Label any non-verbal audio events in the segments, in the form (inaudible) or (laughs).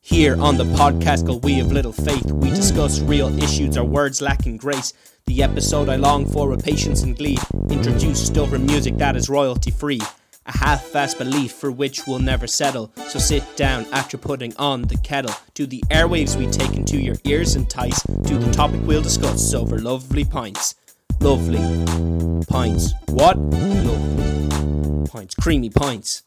Here on the podcast called We of Little Faith, we discuss real issues, our words lacking grace. The episode I long for with patience and glee introduce stubborn music that is royalty free. A half-fast belief for which we'll never settle. So sit down after putting on the kettle. To the airwaves we take into your ears entice. To the topic we'll discuss over lovely pints. Lovely pints. What? Lovely pints. Creamy pints.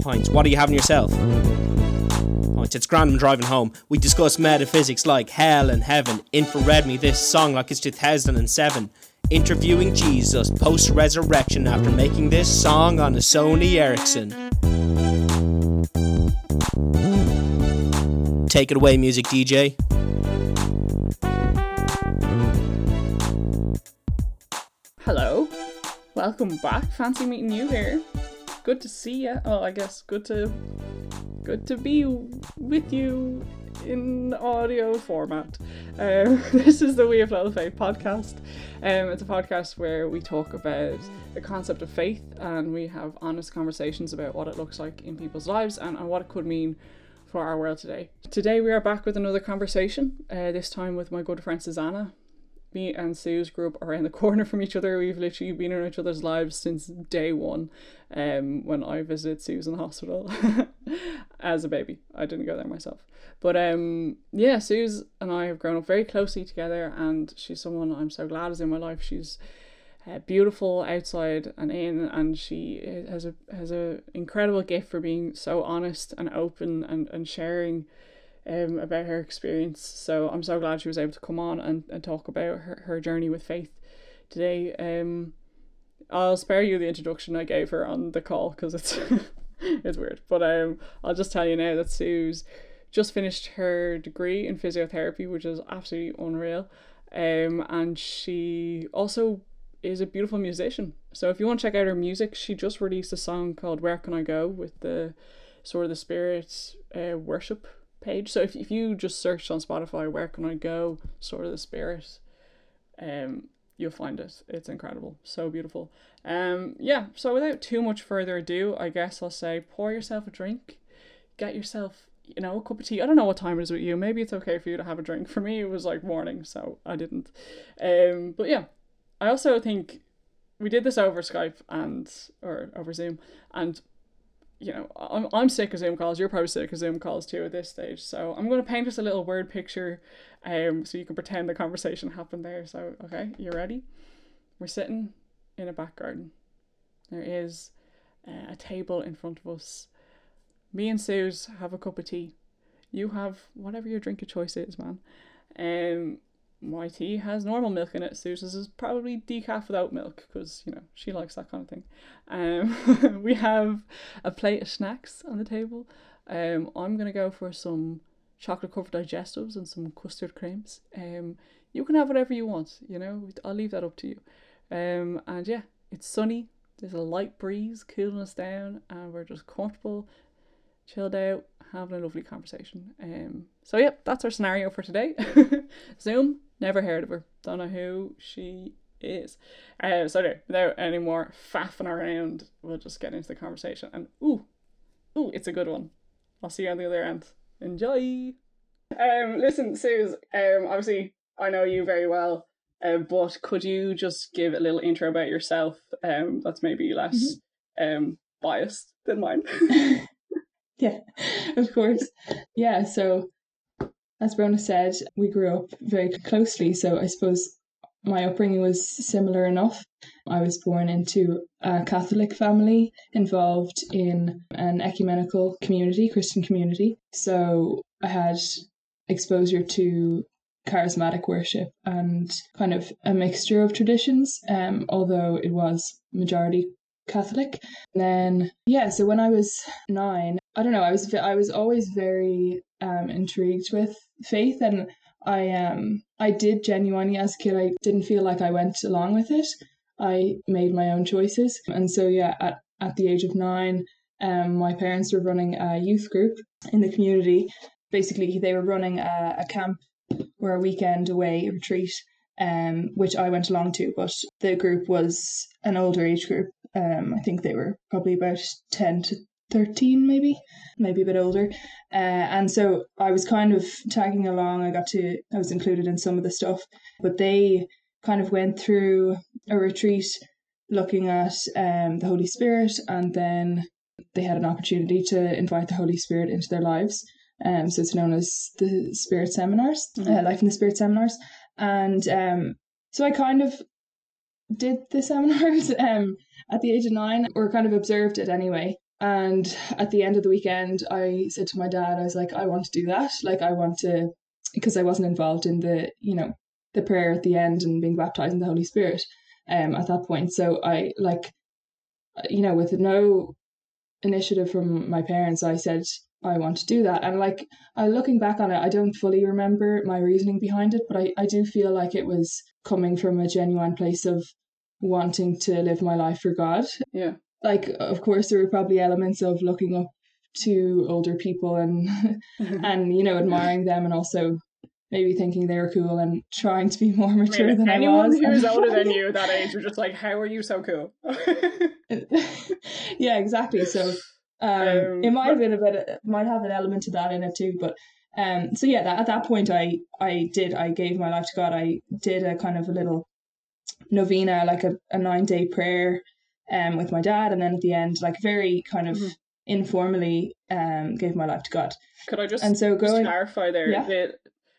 Pints. What are you having yourself? Pints. It's grand I'm driving home. We discuss metaphysics like hell and heaven. Infrared me this song like it's 2007 interviewing Jesus post resurrection after making this song on a Sony Ericsson. Take it away, music DJ. Hello, welcome back. Fancy meeting you here. Good to see you. Oh, I guess good to good to be with you in audio format. Um, (laughs) this is the We of Little Faith podcast. Um, it's a podcast where we talk about the concept of faith and we have honest conversations about what it looks like in people's lives and, and what it could mean for our world today. Today we are back with another conversation, uh, this time with my good friend Susanna me and Suze grew up around the (laughs) corner from each other. We've literally been in each other's lives since day one. Um, when I visited Suze in the hospital (laughs) as a baby, I didn't go there myself. But um, yeah, Suze and I have grown up very closely together, and she's someone I'm so glad is in my life. She's uh, beautiful outside and in, and she has a has a incredible gift for being so honest and open and and sharing um, about her experience. So I'm so glad she was able to come on and, and talk about her, her journey with faith today. Um, I'll spare you the introduction I gave her on the call because it's (laughs) it's weird. But um, I'll just tell you now that Suze just finished her degree in physiotherapy, which is absolutely unreal. Um, and she also is a beautiful musician. So if you want to check out her music, she just released a song called "Where Can I Go" with the Sword of the Spirit uh, worship page. So if, if you just search on Spotify, where can I go? Sort of the spirit, um, you'll find it. It's incredible, so beautiful. Um, yeah. So without too much further ado, I guess I'll say pour yourself a drink, get yourself you know a cup of tea. I don't know what time it is with you. Maybe it's okay for you to have a drink. For me, it was like morning, so I didn't. Um, but yeah, I also think we did this over Skype and or over Zoom, and you know, I'm, I'm sick of Zoom calls. You're probably sick of Zoom calls too at this stage. So I'm going to paint us a little word picture um, so you can pretend the conversation happened there. So, okay, you ready? We're sitting in a back garden. There is uh, a table in front of us. Me and Suze have a cup of tea. You have whatever your drink of choice is, man. Um, my tea has normal milk in it. Susan's is probably decaf without milk because you know she likes that kind of thing. Um, (laughs) we have a plate of snacks on the table. Um, I'm gonna go for some chocolate covered digestives and some custard creams. Um, you can have whatever you want. You know, I'll leave that up to you. Um, and yeah, it's sunny. There's a light breeze cooling us down, and we're just comfortable, chilled out, having a lovely conversation. Um, so yeah, that's our scenario for today. (laughs) Zoom, never heard of her. Don't know who she is. Uh, so anyway, without any more faffing around, we'll just get into the conversation. And ooh, ooh, it's a good one. I'll see you on the other end. Enjoy. Um, listen, Suze. Um, obviously I know you very well. Uh, but could you just give a little intro about yourself? Um, that's maybe less mm-hmm. um biased than mine. (laughs) yeah, of course. Yeah, so as Brona said, we grew up very closely, so I suppose my upbringing was similar enough. I was born into a Catholic family involved in an ecumenical community, Christian community. So I had exposure to charismatic worship and kind of a mixture of traditions, um, although it was majority Catholic. And then yeah, so when I was nine, I don't know, I was I was always very um, intrigued with faith and I um I did genuinely as a kid I didn't feel like I went along with it. I made my own choices. And so yeah, at, at the age of nine, um my parents were running a youth group in the community. Basically they were running a, a camp or a weekend away retreat, um, which I went along to, but the group was an older age group. Um, I think they were probably about ten to 13 maybe maybe a bit older uh, and so i was kind of tagging along i got to i was included in some of the stuff but they kind of went through a retreat looking at um, the holy spirit and then they had an opportunity to invite the holy spirit into their lives um, so it's known as the spirit seminars uh, Mhm. uh, life in the spirit seminars and um, so i kind of did the (laughs) seminars um, at the age of nine, or kind of observed it anyway. And at the end of the weekend, I said to my dad, I was like, I want to do that. Like, I want to, because I wasn't involved in the, you know, the prayer at the end and being baptized in the Holy Spirit um, at that point. So I, like, you know, with no initiative from my parents, I said, I want to do that. And like, I looking back on it, I don't fully remember my reasoning behind it, but I, I do feel like it was coming from a genuine place of wanting to live my life for God. Yeah. Like, of course, there were probably elements of looking up to older people and (laughs) and you know admiring them, and also maybe thinking they were cool and trying to be more I mature mean, than anyone I was. who's (laughs) older than you at that age you're just like, how are you so cool? (laughs) yeah, exactly. So um, Um, it might have been a bit, might have an element to that in it too. But um, so yeah, that, at that point, I I did I gave my life to God. I did a kind of a little novena, like a, a nine day prayer, um, with my dad, and then at the end, like very kind of Mhm. informally, um, gave my life to God. Could I just, And so going, clarify there Yeah. that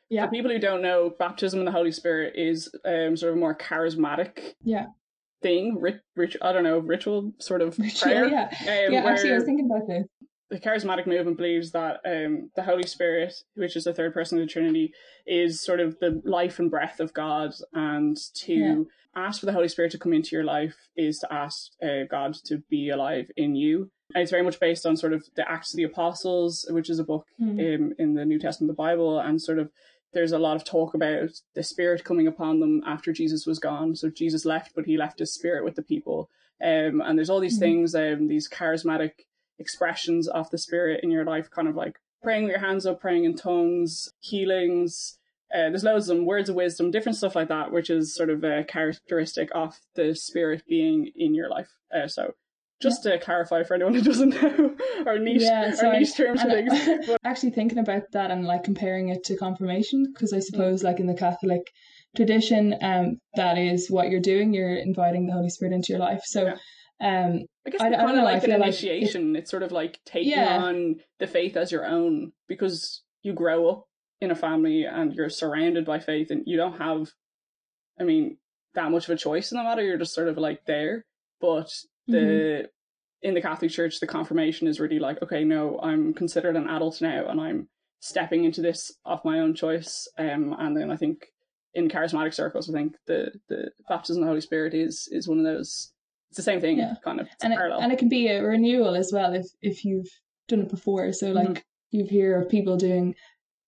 Yeah. for people who don't know, baptism in the Holy Spirit is um, sort of a more charismatic Yeah. thing, rit- rit- I don't know, ritual sort of (laughs) Ritual, prayer. yeah. um, yeah, actually, I was thinking about this. The charismatic movement believes that um, the Holy Spirit, which is the third person of the Trinity, is sort of the life and breath of God, and to Yeah. ask for the Holy Spirit to come into your life is to ask uh, God to be alive in you. And it's very much based on sort of the Acts of the Apostles, which is a book Hmm. um, in the New Testament of the Bible, and sort of there's a lot of talk about the Spirit coming upon them after Jesus was gone. So Jesus left, but he left his Spirit with the people. Um, and there's all these Mhm. things, um, these charismatic expressions of the Spirit in your life, kind of like praying with your hands up, praying in tongues, healings. Uh, there's loads of them, words of wisdom, different stuff like that, which is sort of a characteristic of the Spirit being in your life. Uh, so just to clarify for anyone who doesn't know (laughs) our niche, Yeah, so our niche terms and things. But (laughs) actually thinking about that and like comparing it to confirmation because Mm. i suppose like in the catholic tradition um that is what you're doing you're inviting the holy spirit into your life so um I guess I- it's I kind of like an feel like it- initiation. it's sort of like taking Yeah. on the faith as your own because you grow up in a family and you're surrounded by faith and you don't have, I mean, that much of a choice in the matter. You're just sort of like there. But the Mm-hmm. in the Catholic Church, the confirmation is really like, okay, no, I'm considered an adult now and I'm stepping into this of my own choice. Um, and then I think in charismatic circles, I think the the baptism of the Holy Spirit is is one of those. It's the same thing, Yeah. kind of. And it, parallel. and it can be a renewal as well if if you've done it before so like Mhm. you hear of people doing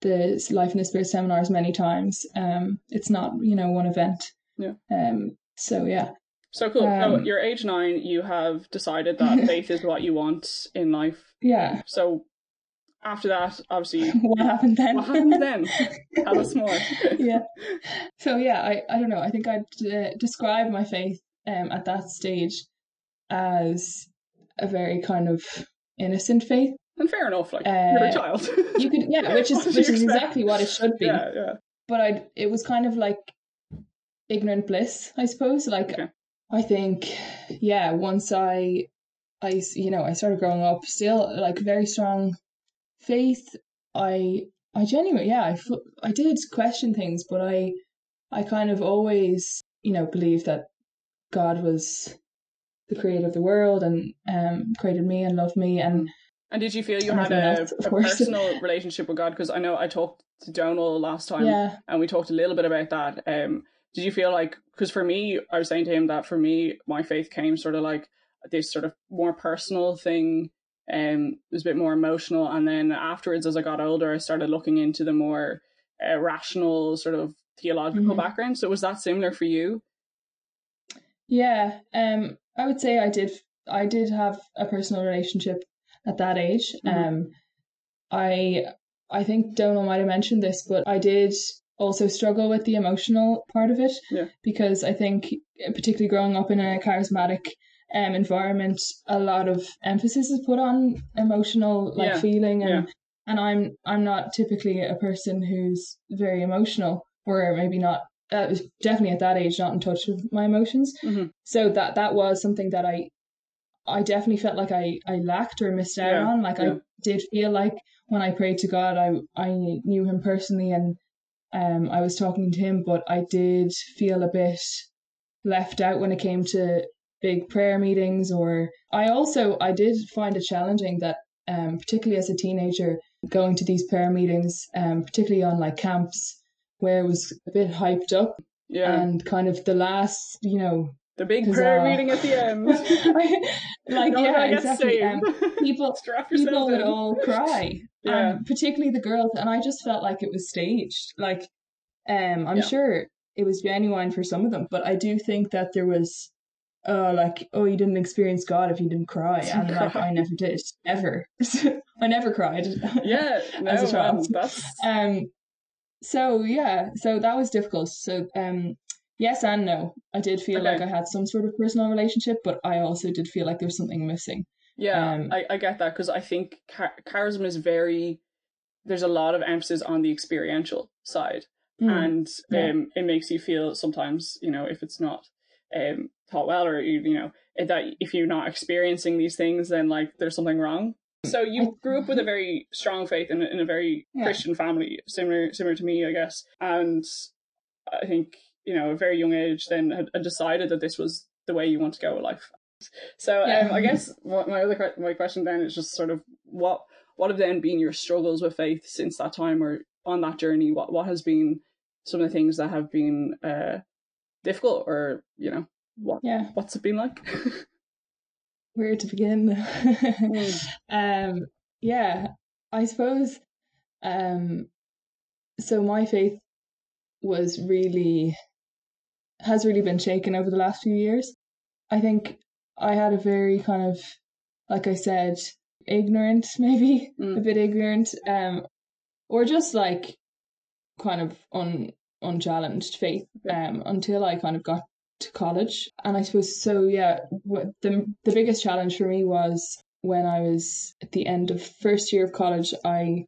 the life in the spirit seminars many times um it's not you know one event Yeah. um so yeah So cool. so Um, you're age nine. You have decided that (laughs) faith is what you want in life. yeah So after that, obviously, (laughs) what happened then what happened then? (laughs) Tell us more. yeah. So yeah, I, I don't know. I think I'd uh, describe my faith um at that stage as a very kind of innocent faith. And fair enough. Like Uh, you're a child. You could yeah, (laughs) which is which is exactly what it should be. yeah, yeah. But I it was kind of like ignorant bliss, I suppose. Like Okay. I think yeah, once I, I, you know I started growing up, still like very strong faith. I I genuinely yeah I I did question things, but I I kind of always you know believed that God was the creator of the world and um created me and loved me and And did you feel you had a, else, a (laughs) personal relationship with God? Because I know I talked to Donal last time, yeah and we talked a little bit about that. Um, did you feel like because for me, I was saying to him that for me, my faith came sort of like this sort of more personal thing. Um, it was a bit more emotional, and then afterwards, as I got older, I started looking into the more uh, rational sort of theological Mhm. background. So was that similar for you? Yeah um I would say I did I did have a personal relationship at that age. Mhm. Um I I think Donal might have mentioned this, but I did also struggle with the emotional part of it Yeah. because I think particularly growing up in a charismatic um, environment, a lot of emphasis is put on emotional like Yeah, feeling and yeah. and I'm I'm not typically a person who's very emotional or maybe not uh, definitely at that age not in touch with my emotions. Mhm. So that that was something that I I definitely felt like I I lacked or missed out Yeah, on. Like yeah. I did feel like when I prayed to God, I I knew Him personally and um I was talking to Him, but I did feel a bit left out when it came to big prayer meetings. Or I also I did find it challenging that um particularly as a teenager going to these prayer meetings, um particularly on like camps where it was a bit hyped up Yeah. and kind of the last you know the big prayer meeting at the end. (laughs) like No one yeah exactly. um, people (laughs) people would all cry. (laughs) Yeah. um, particularly the girls and i just felt like it was staged. Like um i'm Yeah. sure it was genuine for some of them but i do think that there was uh like oh you didn't experience god if you didn't cry. And like i never did. Ever. I never cried. Yeah, no, as a man, child. that's um so yeah so that was difficult so um yes and no i did feel Okay. like i had some sort of personal relationship but i also did feel like there was something missing yeah. Um, I, I get that because I think char- charisma is very. There's a lot of emphasis on the experiential side, Hmm. and yeah. um, it makes you feel sometimes, you know, if it's not um taught well, or you, you know, that if you're not experiencing these things, then like there's something wrong. So you grew up with a very strong faith in a, in a very Yeah. Christian family, similar similar to me, I guess, and I think you know, a very young age, then had, had decided that this was the way you want to go with life. So Yeah. um, I guess what my other my question then is just sort of what what have then been your struggles with faith since that time, or on that journey? What what has been some of the things that have been uh, difficult, or you know, what yeah what's it been like? (laughs) where to begin. (laughs) Um yeah i suppose um so my faith was really has really been shaken over the last few years. I think i had a very kind of like i said ignorant (laughs) maybe Mm. a bit ignorant um or just like kind of un unchallenged faith um until i kind of got to college and i suppose so yeah what the the biggest challenge for me was when i was at the end of first year of college i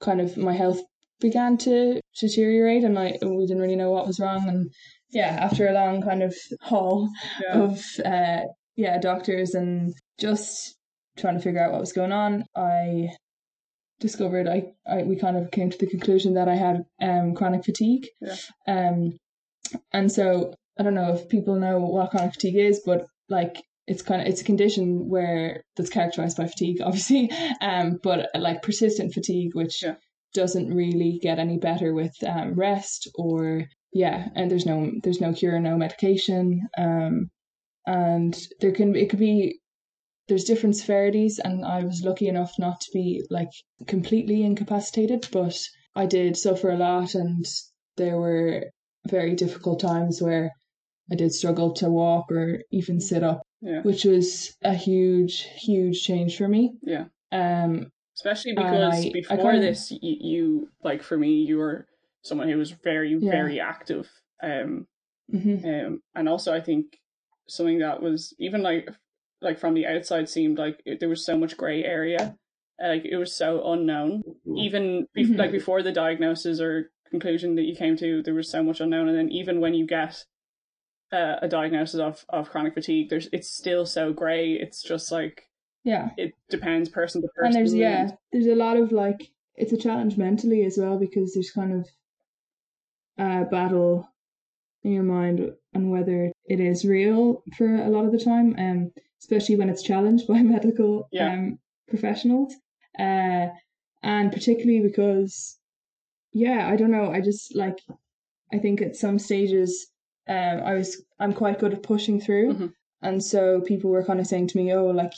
kind of my health began to deteriorate and i we didn't really know what was wrong and yeah after a long kind of haul yeah. of uh yeah doctors and just trying to figure out what was going on i discovered i, I we kind of came to the conclusion that i had um chronic fatigue Yeah. um and so i don't know if people know what chronic fatigue is but like it's kind of it's a condition where that's characterized by fatigue (laughs) obviously um but like persistent fatigue which Yeah. doesn't really get any better with um, rest or yeah and there's no there's no cure no medication um and there can it could be there's different severities and I was lucky enough not to be like completely incapacitated but I did suffer a lot and there were very difficult times where I did struggle to walk or even sit up yeah, which was a huge huge change for me yeah. um Especially because I- I before kinda- this, you, you like for me, you were someone who was very Yeah. very active. Um, mhm, um, and also I think something that was even like like from the outside seemed like it, there was so much gray area Uh, like it was so unknown even bef- Mhm. like before the diagnosis or conclusion that you came to there was so much unknown and then even when you get uh, a diagnosis of, of chronic fatigue there's it's still so gray it's just like yeah. it depends person to person and there's yeah there's a lot of like it's a challenge mentally as well because there's kind of a battle in your mind on whether it is real for a lot of the time um especially when it's challenged (laughs) by medical Yeah. um professionals. Uh and particularly because yeah i don't know i just like i think at some stages um i was i'm quite good at pushing through. Mhm. and so people were kind of saying to me oh like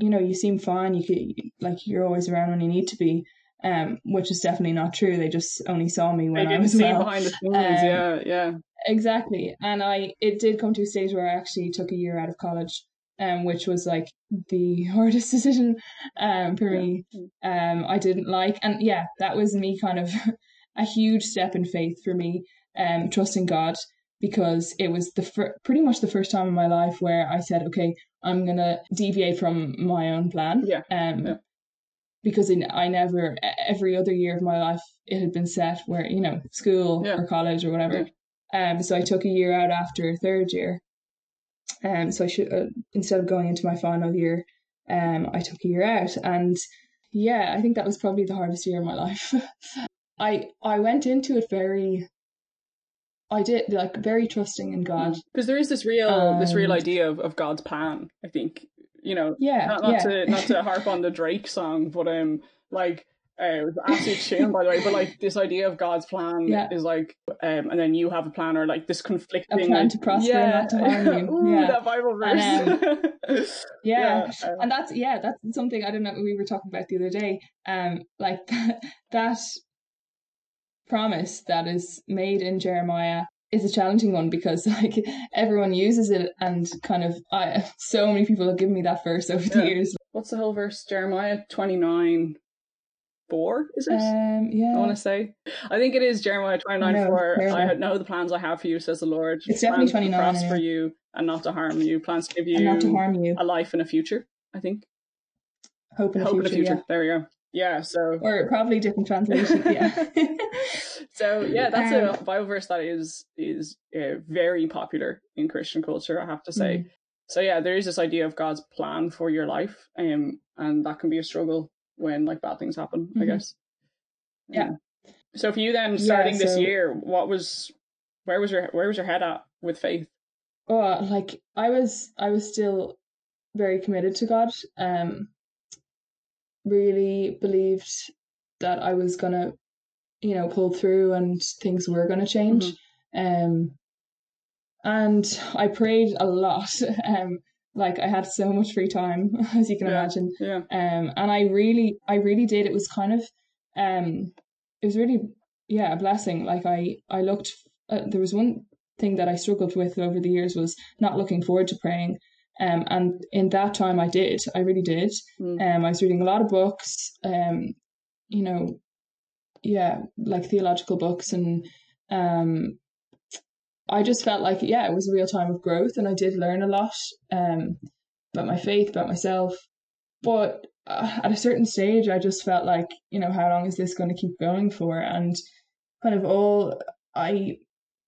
you know you seem fine. You could like you're always around when you need to be. Um which is definitely not true. They just only saw me when i was see well. behind the scenes. Um, yeah yeah. exactly. And i it did come to a stage where i actually took a year out of college um which was like the (laughs) hardest decision um for me. Um i didn't like and yeah that was me kind of (laughs) a huge step in faith for me um trusting god because it was the fir- pretty much the first time in my life where i said okay I'm gonna deviate from my own plan. Yeah. Um, Yeah. because in, I never every other year of my life it had been set where you know school Yeah. or college or whatever. Um, so I took a year out after third year. Um, so I should uh, instead of going into my final year, um, I took a year out, and yeah, I think that was probably the hardest year of my life. (laughs) I I went into it very. I did like very trusting in God. because there is this real this real idea of, of God's plan. I think you know Yeah, not, not yeah. to not to harp on the Drake song, but um, like uh, it was absolute tune by the way. But like this idea of God's plan Yeah. is like, um, and then you have a plan or like this conflicting A plan like, to prosper and not to harm you. (laughs) Ooh, Yeah. that Bible verse. And, (laughs) Yeah, um, and that's yeah, that's something I don't know we were talking about the other day. Um, like (laughs) that, that promise that is made in Jeremiah is a challenging one because (laughs) like everyone uses it and kind of I (laughs) so many people have given me that verse over the years. What's the whole verse? Jeremiah twenty nine four is it? Um, yeah, I want to say. I think it is Jeremiah twenty nine No, four. I know the plans I have for you, says the Lord. It's definitely plans to 29 prosper anyway. you and not to harm you. Plans to give you and not to harm you. a life and a future. I think Hope in the hope future. in the future. Yeah. There we go. Yeah. So. Or probably different translation. Yeah. (laughs) so yeah, that's Um, a Bible verse that is is uh, very popular in Christian culture. I have to say. Mm. So yeah, there is this idea of God's plan for your life, um, and that can be a struggle when like bad things happen. I Mhm. guess. Yeah. So for you then, Yeah, starting this year, what was, where was your where was your head at with faith? oh like i was i was still very committed to god um really believed that i was gonna you know pull through and things were gonna change. Um and i prayed a lot. (laughs) Um like i had so much free time (laughs) as you can Yeah. imagine. Yeah. um and i really i really did. It was kind of um it was really yeah a blessing. Like i i looked uh, there was one thing that i struggled with over the years was not looking forward to praying. Um and in that time i did. I really did. Mm. um i was reading a lot of books. Um you know yeah like theological books and um i just felt like yeah it was a real time of growth and i did learn a lot um about my faith about myself. But uh, at a certain stage i just felt like you know how long is this going to keep going for? And kind of all i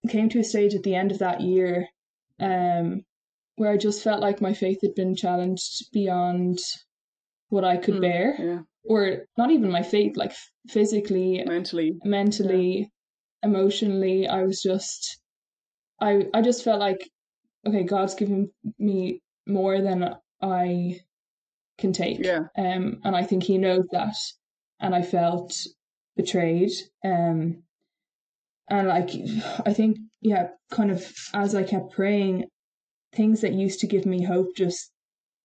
came to a stage at the end of that year um where i just felt like my faith had been challenged beyond what i could Mm, bear. Yeah. Or not even my faith like physically Mentally. mentally emotionally i was just i i just felt like okay god's given me more than i can take Yeah. um and i think he knows that and i felt betrayed um and like i think yeah kind of as i kept praying things that used to give me hope just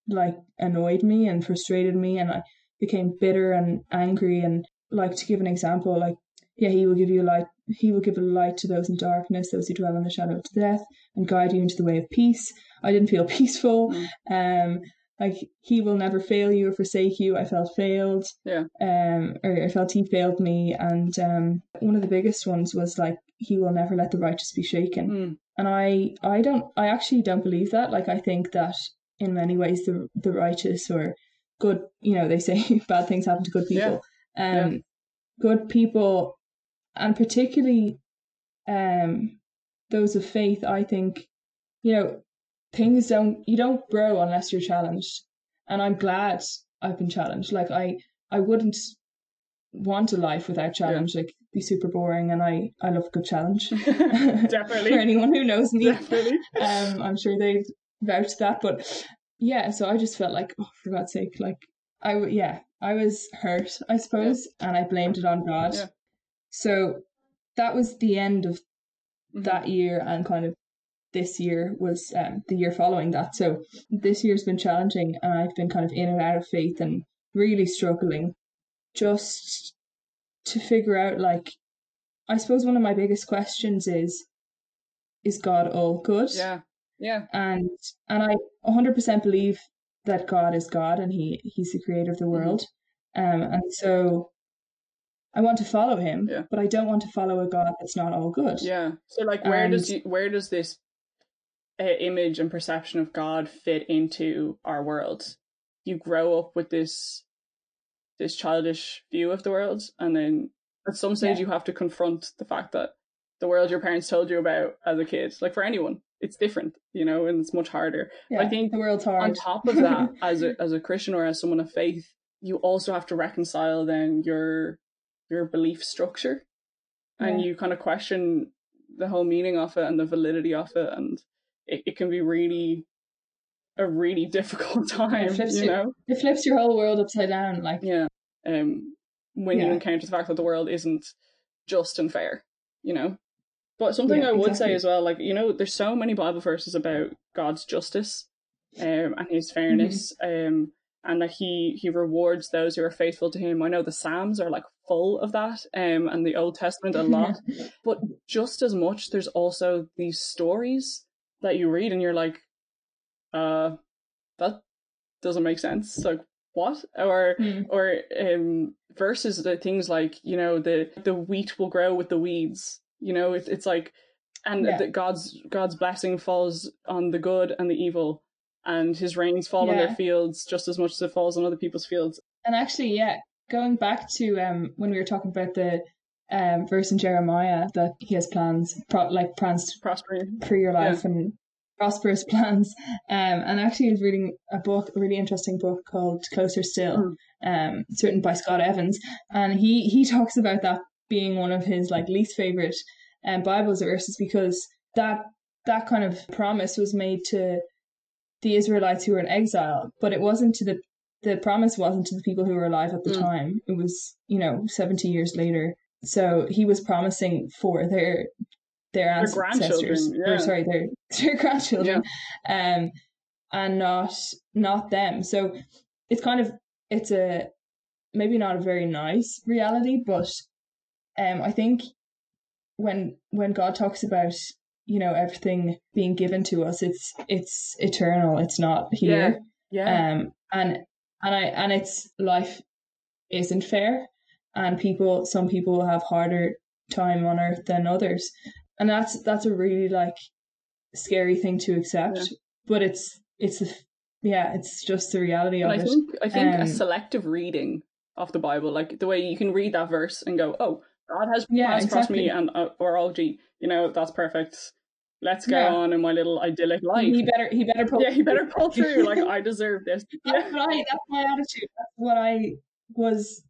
like annoyed me and frustrated me and i became bitter and angry and like to give an example like yeah he will give you light he will give a light to those in darkness those who dwell in the shadow of death and guide you into the way of peace. I didn't feel (laughs) peaceful. Um like he will never fail you or forsake you. I felt failed. Yeah. um or i felt he failed me. And um one of the biggest ones was like he will never let the righteous be shaken. Mm. and i i don't i actually don't believe that. Like i think that in many ways the the righteous or good you know they say (laughs) bad things happen to good people. Um Yeah. good people and particularly um those of faith i think you know things don't you don't grow unless you're challenged. And i'm glad i've been challenged. Like i i wouldn't want a life without challenge. Like be super boring and i i love a good challenge. (laughs) (laughs) Definitely. for anyone who knows me. Definitely. um i'm sure they'd vouch that but yeah so i just felt like oh for god's sake like i w- yeah i was hurt i suppose and i blamed it on god Yeah. so that was the end of Mhm. that year and kind of this year was um, the year following that so this year's been challenging and i've been kind of in and out of faith and really struggling just to figure out like i suppose one of my biggest questions is is god all good Yeah. Yeah. and and I 100% believe that God is God and he he's the creator of the world um and so I want to follow him Yeah. but I don't want to follow a God that's not all good Yeah. So like where does you where does this uh, image and perception of God fit into our world. You grow up with this this childish view of the world, and then at some stage Yeah. you have to confront the fact that the world your parents told you about as a kid, like for anyone, it's different, you know, and it's much harder. Yeah, I think the world's hard. on top of that, (laughs) as a as a Christian or as someone of faith, you also have to reconcile then your your belief structure, and Yeah. you kind of question the whole meaning of it and the validity of it, and it, it can be really a really (laughs) difficult time, flips you you- know. it flips your whole world upside down. Like, Yeah. Um, when you encounter the fact that the world isn't just and fair, you know. But something Yeah, I would exactly. say as well, like you know, there's so many Bible verses about God's justice, um, and His fairness, Mm-hmm. um, and that He He rewards those who are faithful to Him. I know the Psalms are like full of that, um, and the Old Testament a lot. (laughs) but just as much, there's also these stories that you read, and you're like, uh, that doesn't make sense. Like what? Or Hmm. or um verses that things like you know the the wheat will grow with the weeds you know it's it's like and Yeah. that god's god's blessing falls on the good and the evil and his rains fall on their fields just as much as it falls on other people's fields. And actually, yeah, going back to um when we were talking about the um verse in Jeremiah that he has plans, pro- like plans prospering. for your life and prosperous (laughs) plans. Um, and actually, I was reading a book, a really interesting book called Closer Still, um, it's written by Scott Evans, and he he talks about that being one of his like least favorite um Bible verses because that that kind of promise was made to the Israelites who were in exile, but it wasn't to the the promise wasn't to the people who were alive at the Mm. time. It was you know seventy years later. So he was promising for their their ancestors, yeah. or sorry, their (laughs) their grandchildren, um, and not not them. So it's kind of it's a maybe not a very nice reality, but um, I think when when God talks about you know everything being given to us, it's it's eternal. It's not here. yeah Um, and and I and it's life isn't fair, and people some people will have harder time on earth than others, and that's that's a really like scary thing to accept. Yeah. But it's it's the yeah, it's just the reality of and i it. think i think a Um, selective reading of the bible like the way you can read that verse and go oh god has Yeah, across me and uh, or gee you know that's perfect let's go Yeah. on in my little idyllic life He better he better pull yeah, he better pull through. (laughs) Like I deserve this. That's Yeah. what I that's my attitude. That's what I was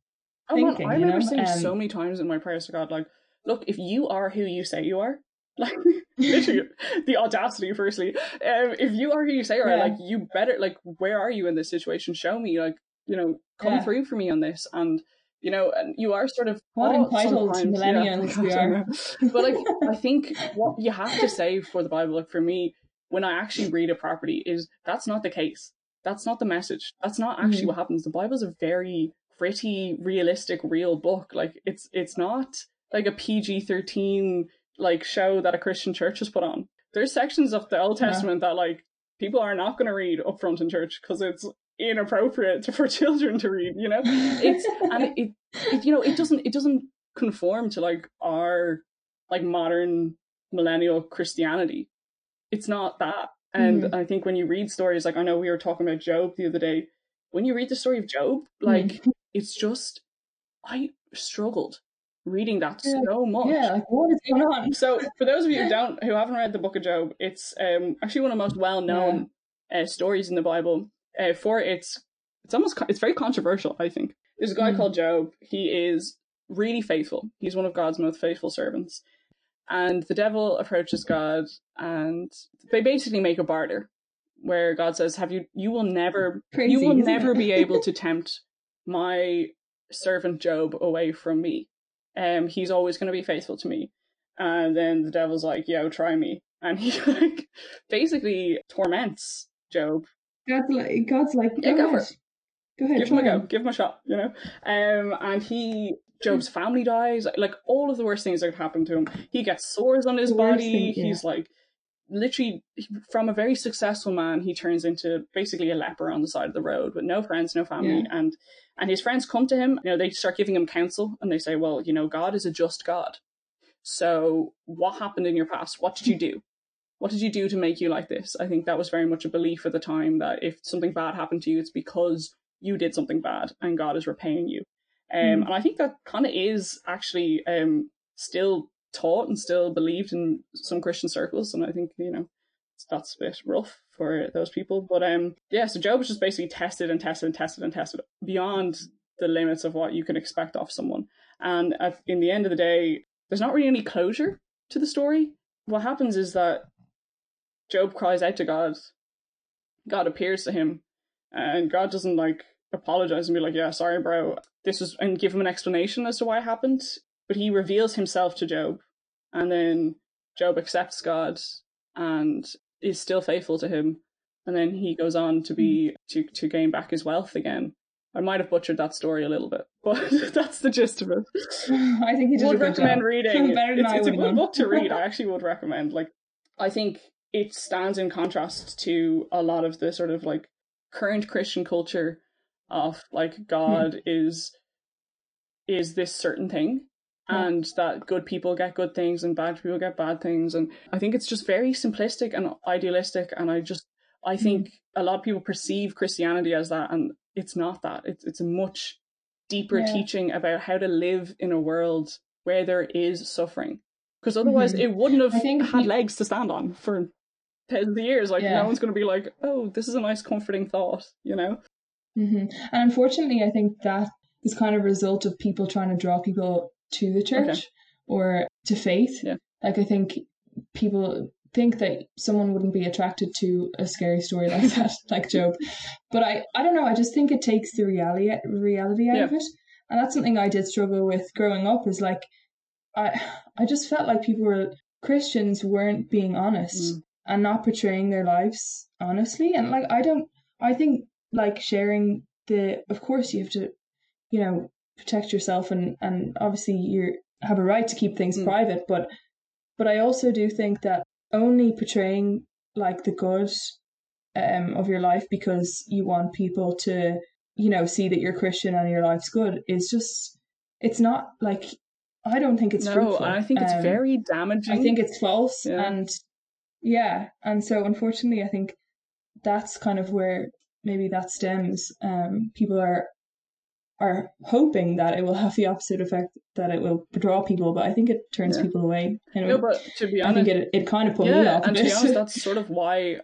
Oh, man, thinking, I remember know, saying um, so many times in my prayers to God, like, look, if you are who you say you are, (laughs) like, literally, (laughs) the audacity. Firstly, um, if you are who you say you are, Yeah. like, you better, like, where are you in this situation? Show me, like, you know, come Yeah. through for me on this, and you know, and you are sort of What entitled millennials we I are. (laughs) but like, I think what you have to say for the Bible, like for me, when I actually read a property, is that's not the case. That's not the message. That's not actually Mhm. what happens. The Bible's a very gritty, realistic, real book. Like it's it's not like a PG thirteen like show that a Christian church has put on. There's sections of the Old Yeah. Testament that like people are not going to read up front in church because it's inappropriate to, (laughs) for children to read. You know, it's and it, it, you know it doesn't it doesn't conform to like our like modern millennial Christianity. It's not that. And Mhm. I think when you read stories like I know we were talking about Job the other day, when you read the story of Job, like it's just I struggled reading that Yeah. so much. Yeah, like what is going on? So for those of you who (laughs) don't who haven't read the book of Job, it's um actually one of the most well known uh, stories in the Bible. Uh, for its it's almost it's very controversial. I think there's a guy Mm. called Job. He is really faithful. He's one of God's most faithful servants. And the devil approaches God, and they basically make a barter, where God says, "Have you? You will never, Crazy, you will never it? be able to (laughs) tempt my servant Job away from me. Um, he's always going to be faithful to me." And then the devil's like, "Yo, try me," and he (laughs) like basically torments Job God's like God's like Yeah, go, go ahead. Go ahead. give him a go, give him a shot, you know. Um, and he Job's family dies, like all of the worst things that could happen to him. He gets sores on his The body. thing, yeah. He's like literally from a very successful man, he turns into basically a leper on the side of the road with no friends, no family, Yeah. and and his friends come to him. You know, they start giving him counsel, and they say, "Well, you know, God is a just God. So, what happened in your past? What did you do?" What did you do to make you like this? I think that was very much a belief at the time that if something bad happened to you, it's because you did something bad and God is repaying you. Um, mm. And I think that kind of is actually um, still taught and still believed in some Christian circles. And I think, you know, that's a bit rough for those people. But um, yeah, so Job was just basically tested and tested and tested and tested beyond the limits of what you can expect of someone. And at, in the end of the day, there's not really any closure to the story. What happens is that Job cries out to God. God appears to him, and God doesn't like apologize and be like, "Yeah, sorry, bro. This was," and give him an explanation as to why it happened. But he reveals himself to Job, and then Job accepts God and is still faithful to him. And then he goes on to be hmm. to to gain back his wealth again. I might have butchered that story a little bit, (laughs) but that's the gist of it. (laughs) I think you did would recommend job. reading. (laughs) it's, it's a good book to read. I actually would recommend. Like, I think it stands in contrast to a lot of the sort of like current Christian culture of like God hmm. is is this certain thing and that good people get good things and bad people get bad things and I think it's just very simplistic and idealistic and I just I hmm. think a lot of people perceive Christianity as that and it's not that it's it's a much deeper yeah. teaching about how to live in a world where there is suffering because otherwise mm-hmm. it wouldn't have had he... legs to stand on for thousands of years like yeah. no one's going to be like oh this is a nice comforting thought you know Mm-hmm. And unfortunately, I think that is kind of a result of people trying to draw people to the church okay. or to faith. Yeah. Like, I think people think that someone wouldn't be attracted to a scary story like that, (laughs) like Job. But I, I don't know. I just think it takes the reality reality out yeah. of it, and that's something I did struggle with growing up. Is like, I, I just felt like people were Christians weren't being honest mm. And not portraying their lives honestly, and like I don't. I think like sharing the of course you have to you know protect yourself and and obviously you have a right to keep things mm. private but but i also do think that only portraying like the good um of your life because you want people to you know see that you're christian and your life's good is just it's not like i don't think it's no fruitful. i think it's um, very damaging i think it's false yeah. and yeah and so unfortunately i think that's kind of where maybe that stems. Um, people are are hoping that it will (laughs) have the opposite effect that it will draw people, but I think it turns yeah. people away. no, but to be honest, I think it, it kind of put yeah, me off. And to be honest, (laughs) that's sort of why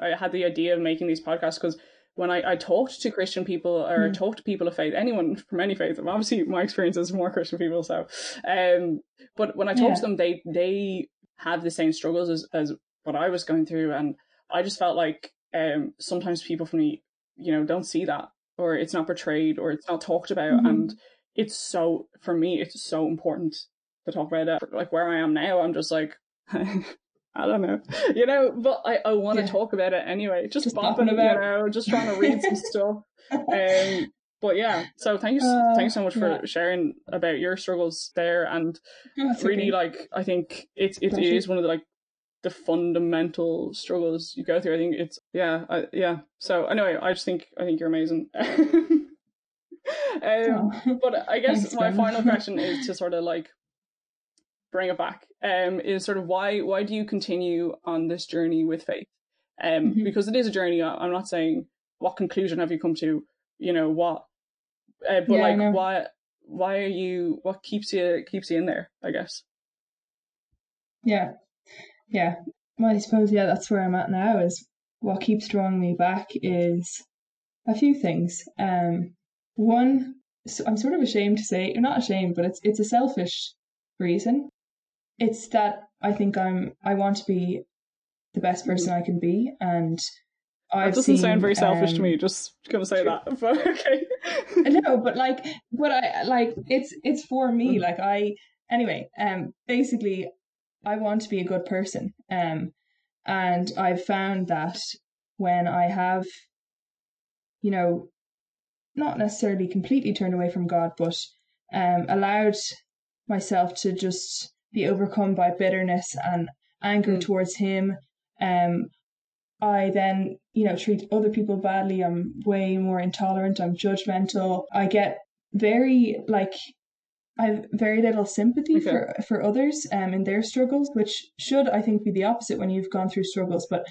I had the idea of making these podcasts because when I, I talked to Christian people or mm. talked to people of faith, anyone (laughs) from any faith, obviously my experience is more Christian people, so um but when I talked yeah. to them they they have the same struggles as, as what I was going through and I just felt like um, sometimes people from the you know don't see that or it's not portrayed or it's not talked about mm-hmm. and it's so for me it's so important to talk about it like where i am now i'm just like (laughs) i don't know (laughs) you know but i, I want to yeah. talk about it anyway just, just bopping about you know just trying to read some (laughs) stuff um but yeah so thank you uh, thanks so much for yeah. sharing about your struggles there and really okay. like i think it's it, it is one of the like the fundamental struggles you go through. I think it's yeah, I, yeah. So anyway, I just think I think you're amazing. (laughs) um, oh. But I guess Thanks, my final (laughs) question is to sort of like bring it back. Um, is sort of why why do you continue on this journey with faith? Um, mm-hmm. because it is a journey. I'm not saying what conclusion have you come to. You know what, uh, but yeah, like why why are you what keeps you keeps you in there? I guess. Yeah, yeah, well, I suppose yeah, that's where I'm at now. Is what keeps drawing me back is a few things. Um, one, so I'm sort of ashamed to say, not ashamed, but it's it's a selfish reason. It's that I think I'm I want to be the best person I can be, and that doesn't seen, sound very selfish um, to me. Just gonna say that, (laughs) but okay. no, but like, but I like it's it's for me. Mm. Like I anyway. Um, basically, I want to be a good person. Um, and I've found that when I have, you know, not necessarily completely turned away from God, but um, allowed myself to just be overcome by bitterness and anger mm. towards Him, um, I then, you know, treat other people badly. I'm way more intolerant. I'm judgmental. I get very like I have very little sympathy Okay. for for others um in their struggles, which should I think be the opposite when you've gone through struggles. But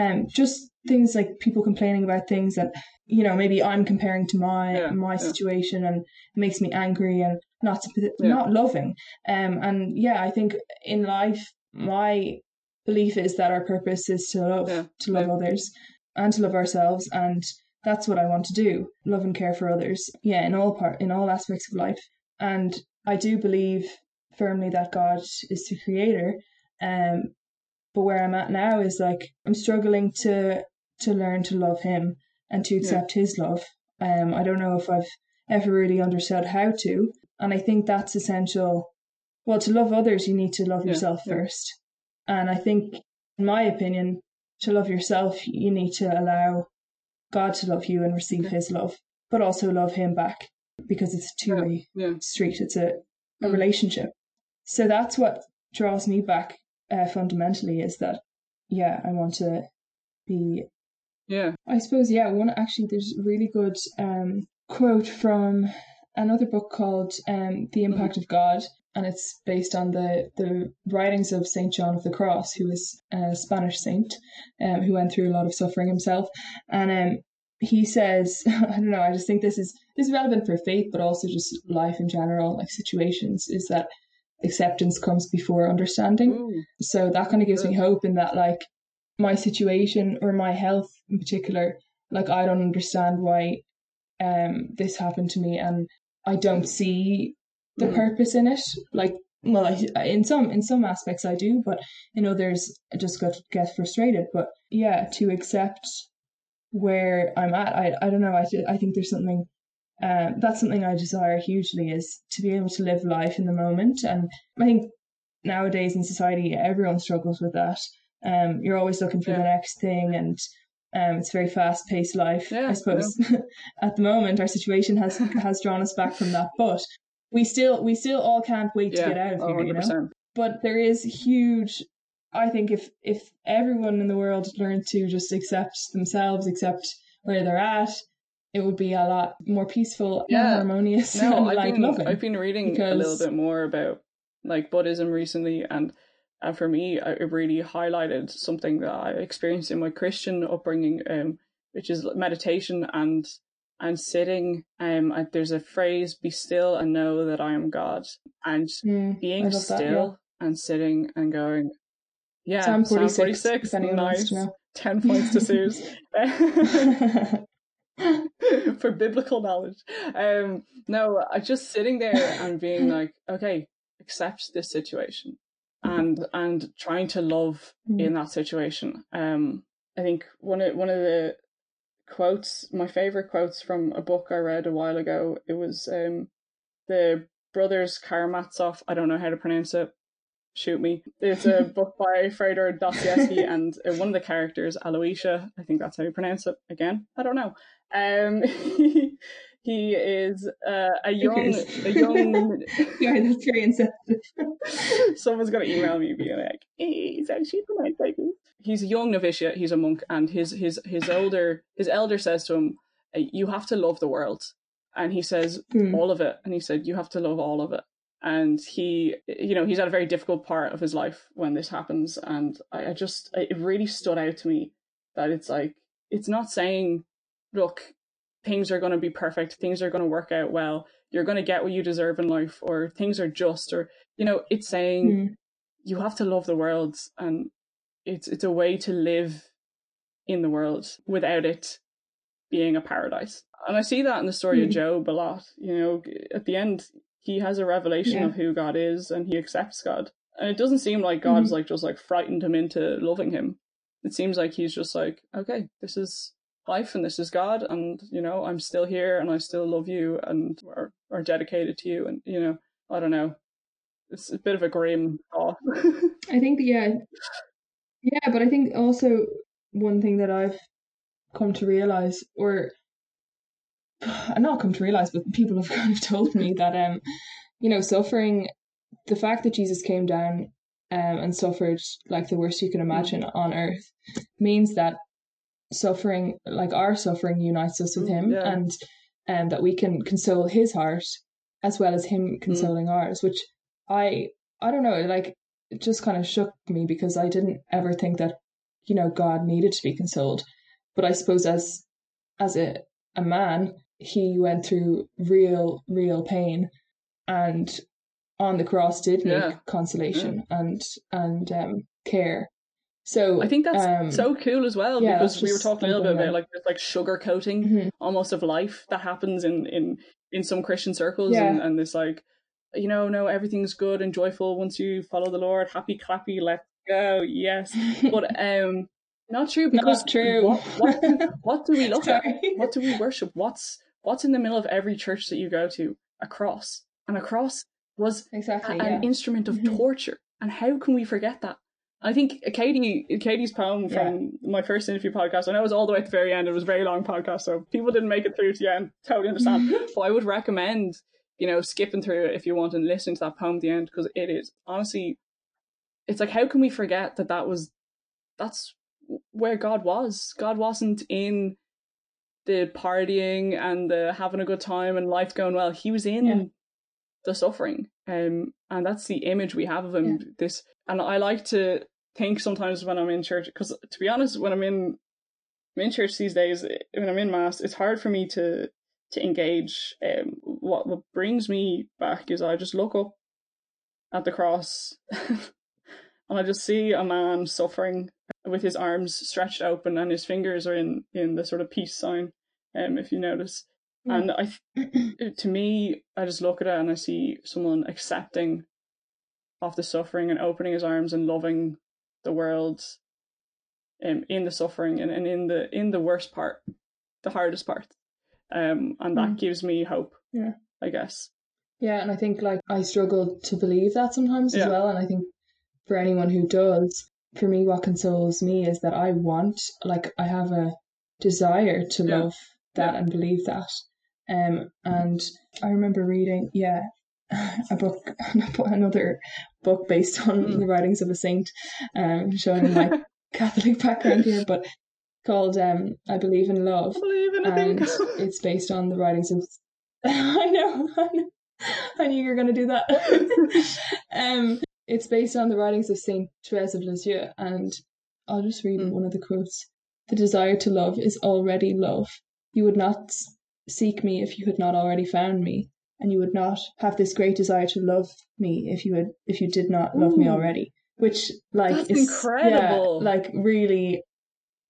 um just things like people complaining about things that you know maybe I'm comparing to my Yeah, my yeah. situation and it makes me angry and not Yeah. not loving. Um and yeah, I think in life my belief is that our purpose is to love to love others and to love ourselves and that's what I want to do love and care for others yeah in all part in all aspects of life and I do believe firmly that God is the creator um but where I'm at now is like I'm struggling to to learn to love him and to accept his love. Um I don't know if I've ever really understood how to and I think that's essential. Well to love others you need to love Yeah, yourself yeah. first. And I think in my opinion to love yourself you need to allow God to love you and receive his love but also love him back because it's a two-way Yeah. street it's a, a Mm. relationship so that's what draws me back uh, fundamentally is that yeah I want to be Yeah. I suppose yeah. One actually, there's a really good um, quote from another book called um, "The Impact of God," and it's based on the the writings of Saint John of the Cross, who was a Spanish saint um, who went through a lot of suffering himself, and um, he says, (laughs) I don't know. I just think this is this is relevant for faith, but also just life in general, like situations. Is that acceptance comes before understanding? So that kind of gives me hope in that like my situation or my health in particular like i don't understand why um this happened to me and i don't see the Mm. purpose in it like well I, in some in some aspects i do but in others i just got get frustrated but yeah to accept where i'm at i i don't know i, I think there's something um, that's something I desire hugely is to be able to live life in the moment. And I think nowadays in society, everyone struggles with that. Um, you're always looking for the next thing, and um, it's a very fast paced life. Yeah, I suppose (laughs) at the moment our situation has (laughs) has drawn us back from that, but we still we still all can't wait Yeah. to get out of here. You know, but there is huge. I think if if everyone in the world learned to just accept themselves, accept where they're at, it would be a lot more peaceful, Yeah. harmonious, No, (laughs) and I've like been loving. I've been reading a little bit more about like Buddhism recently, and and for me, it really highlighted something that I experienced in my Christian upbringing, um, which is meditation and and sitting. Um, and there's a phrase: "Be still and know that I am God," and Mm, being love that, still and sitting and going. Yeah, Psalm 46, 46, if anyone wants nice. 10 points to yeah. (laughs) (laughs) for biblical knowledge. Um, no, I just sitting there and being like, okay, accept this situation, and and trying to love in that situation. Um, I think one of one of the quotes, my favorite quotes from a book I read a while ago. It was um, the brothers Karamazov. I don't know how to pronounce it. Shoot me. It's a book by Fyodor Dostoevsky, (laughs) and uh, one of the characters, Aloysia, I think that's how you pronounce it. Again, I don't know. Um, (laughs) he is uh, a young, a young. (laughs) yeah, that's very insensitive. Someone's gonna email me being like, "Hey, "He's actually pronounced like this." He's a young novitiate. He's a monk, and his his his older his elder says to him, "Uh, "You have to love the world," and he says, Hmm. "All of it," and he said, "You have to love all of it." And he, you know, he's at a very difficult part of his life when this happens, and I, I just it really stood out to me that it's like it's not saying, "Look, things are going to be perfect, things are going to work out well." You're going to get what you deserve in life, or things are just, or you know, it's saying Mm, you have to love the world and it's it's a way to live in the world without it being a paradise and i see that in the story of Mhm. Job a lot you know at the end he has a revelation Yeah. of who god is and he accepts god. And it doesn't seem like god's Mhm. like just like frightened him into loving him. It seems like he's just like okay this is life and this is god and you know i'm still here and i still love you and are, are dedicated to you and you know i don't know. It's a bit of a grim thought. (laughs) I think yeah, yeah, but I think also one thing that I've come to realize, or (sighs) not come to realize, but people have (laughs) kind of told me that um, you know, suffering, the fact that Jesus came down um and suffered like the worst you can imagine on earth means that suffering, like our suffering, unites us with Mm, Him, yeah. and and that we can console His heart as well as him consoling ours, which I I don't know, like it just kind of shook me because I didn't ever think that you know God needed to be consoled, but I suppose as as a a man, he went through real real pain, and on the cross did make Yeah. consolation and and um, care. So I think that's um, so cool as well yeah, because we were talking a little bit about like this like sugar coating mhm. almost of life that happens in in in some Christian circles Yeah. and, and this like you know no everything's good and joyful once you follow the Lord happy clappy let's go yes but (laughs) um not true because not true. what, what, do, what do we (laughs) look at what do we worship what's what's in the middle of every church that you go to a cross and a cross was a- exactly an instrument of Mhm. torture and how can we forget that I think Katie, Katie's poem from my first interview podcast. I know it was all the way at the very end. It was a very long podcast, so people didn't make it through to the end. Totally understand. but I would recommend, you know, skipping through it if you want and listening to that poem at the end because it is honestly, it's like how can we forget that that was, that's where God was. God wasn't in the partying and the having a good time and life going well. He was in Yeah. the suffering, um, and that's the image we have of him. This, and I like to think sometimes when I'm in church, because to be honest, when I'm in I'm in church these days, when I'm in mass, it's hard for me to to engage. Um, what what brings me back is I just look up at the cross, (laughs) and I just see a man suffering with his arms stretched open and his fingers are in in the sort of peace sign. Um, if you notice, Yeah. and I (clears throat) to me, I just look at it and I see someone accepting of the suffering and opening his arms and loving the world um, in the suffering and, and in the in the worst part, the hardest part. Um, and that Mm. gives me hope. Yeah. I guess. Yeah, and I think like I struggle to believe that sometimes Yeah. as well. And I think for anyone who does, for me, what consoles me is that I want, like, I have a desire to Yeah. love that and believe that. Um, and I remember reading, yeah, (laughs) a book, (laughs) another book based on Mm. the writings of a saint, um, showing my (laughs) Catholic background here, but called um, I Believe in Love believe in and it's based on the writings of. I know, I know. I knew you were going to do that. um, it's based on the writings of Saint Therese of Lisieux, and I'll just read Mm. one of the quotes. The desire to love is already love. You would not seek me if you had not already found me, and you would not have this great desire to love me if you had if you did not love me already. Which, like, That's is incredible. Yeah, like, really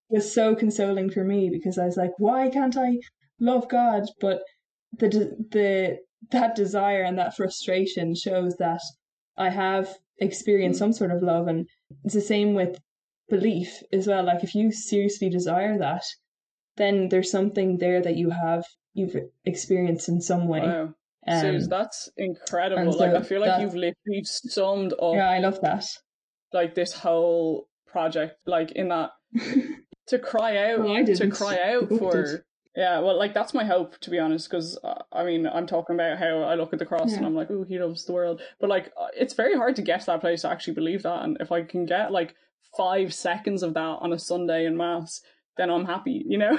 was so consoling for me because I was like, why can't I love God? But the the that desire and that frustration shows that I have experienced Mm. some sort of love, and it's the same with belief as well. Like if you seriously desire that, then there's something there that you have you've experienced in some way. Wow. Um, Suze, that's incredible. and like I feel like that- you've literally summed up yeah, I love that. like this whole project, like in that (laughs) to cry out, to cry out for. Yeah, well, like that's my hope to be honest, because uh, I mean, I'm talking about how I look at the cross and I'm like, oh, he loves the world, but like, uh, it's very hard to get to that place to actually believe that, and if I can get like five seconds of that on a Sunday in mass, then I'm happy, you know.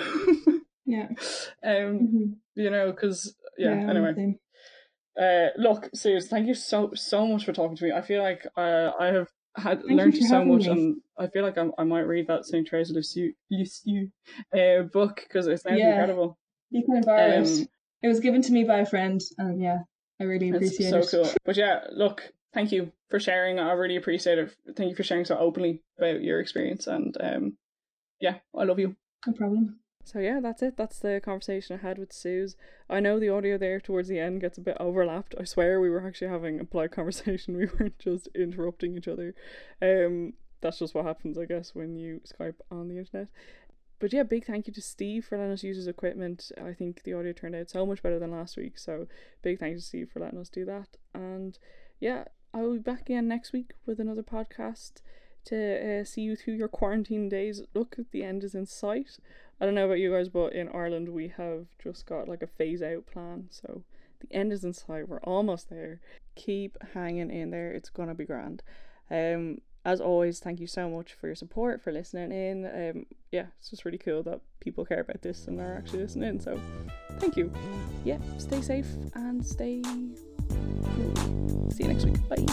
Yeah. (laughs) um, Mhm. you know, because yeah. I'm Anyway, same. uh, look, Suze, thank you so so much for talking to me. I feel like uh, I have had Thank learned so much, me. and I feel like I'm, I might read that Saint Teresa of Lisieux, uh, book because it sounds Yeah. incredible. You can borrow it. Um, It was given to me by a friend, and yeah, I really appreciate so it. cool. (laughs) But yeah, look, thank you for sharing. I really appreciate it. Thank you for sharing so openly about your experience, and um, yeah, I love you. No problem. So yeah, that's it. That's the conversation I had with Suze. I know the audio there towards the end gets a bit overlapped. I swear we were actually having a polite (laughs) conversation. We weren't just interrupting each other. Um, that's just what happens, I guess, when you Skype on the internet. But yeah, big thank you to Steve for letting us use his equipment. I think the audio turned out so much better than last week. So big thank you to Steve for letting us do that. And yeah, I will be back again next week with another podcast to uh, see you through your quarantine days. Look, the end is in sight. I don't know about you guys, but in Ireland we have just got like a phase out plan. So the end is in sight. We're almost there. Keep hanging in there. It's gonna be grand. Um, as always, thank you so much for your support, for listening in. Um, yeah, it's just really cool that people care about this and are actually listening. So, thank you. Yeah, stay safe and stay. See you next week. Bye.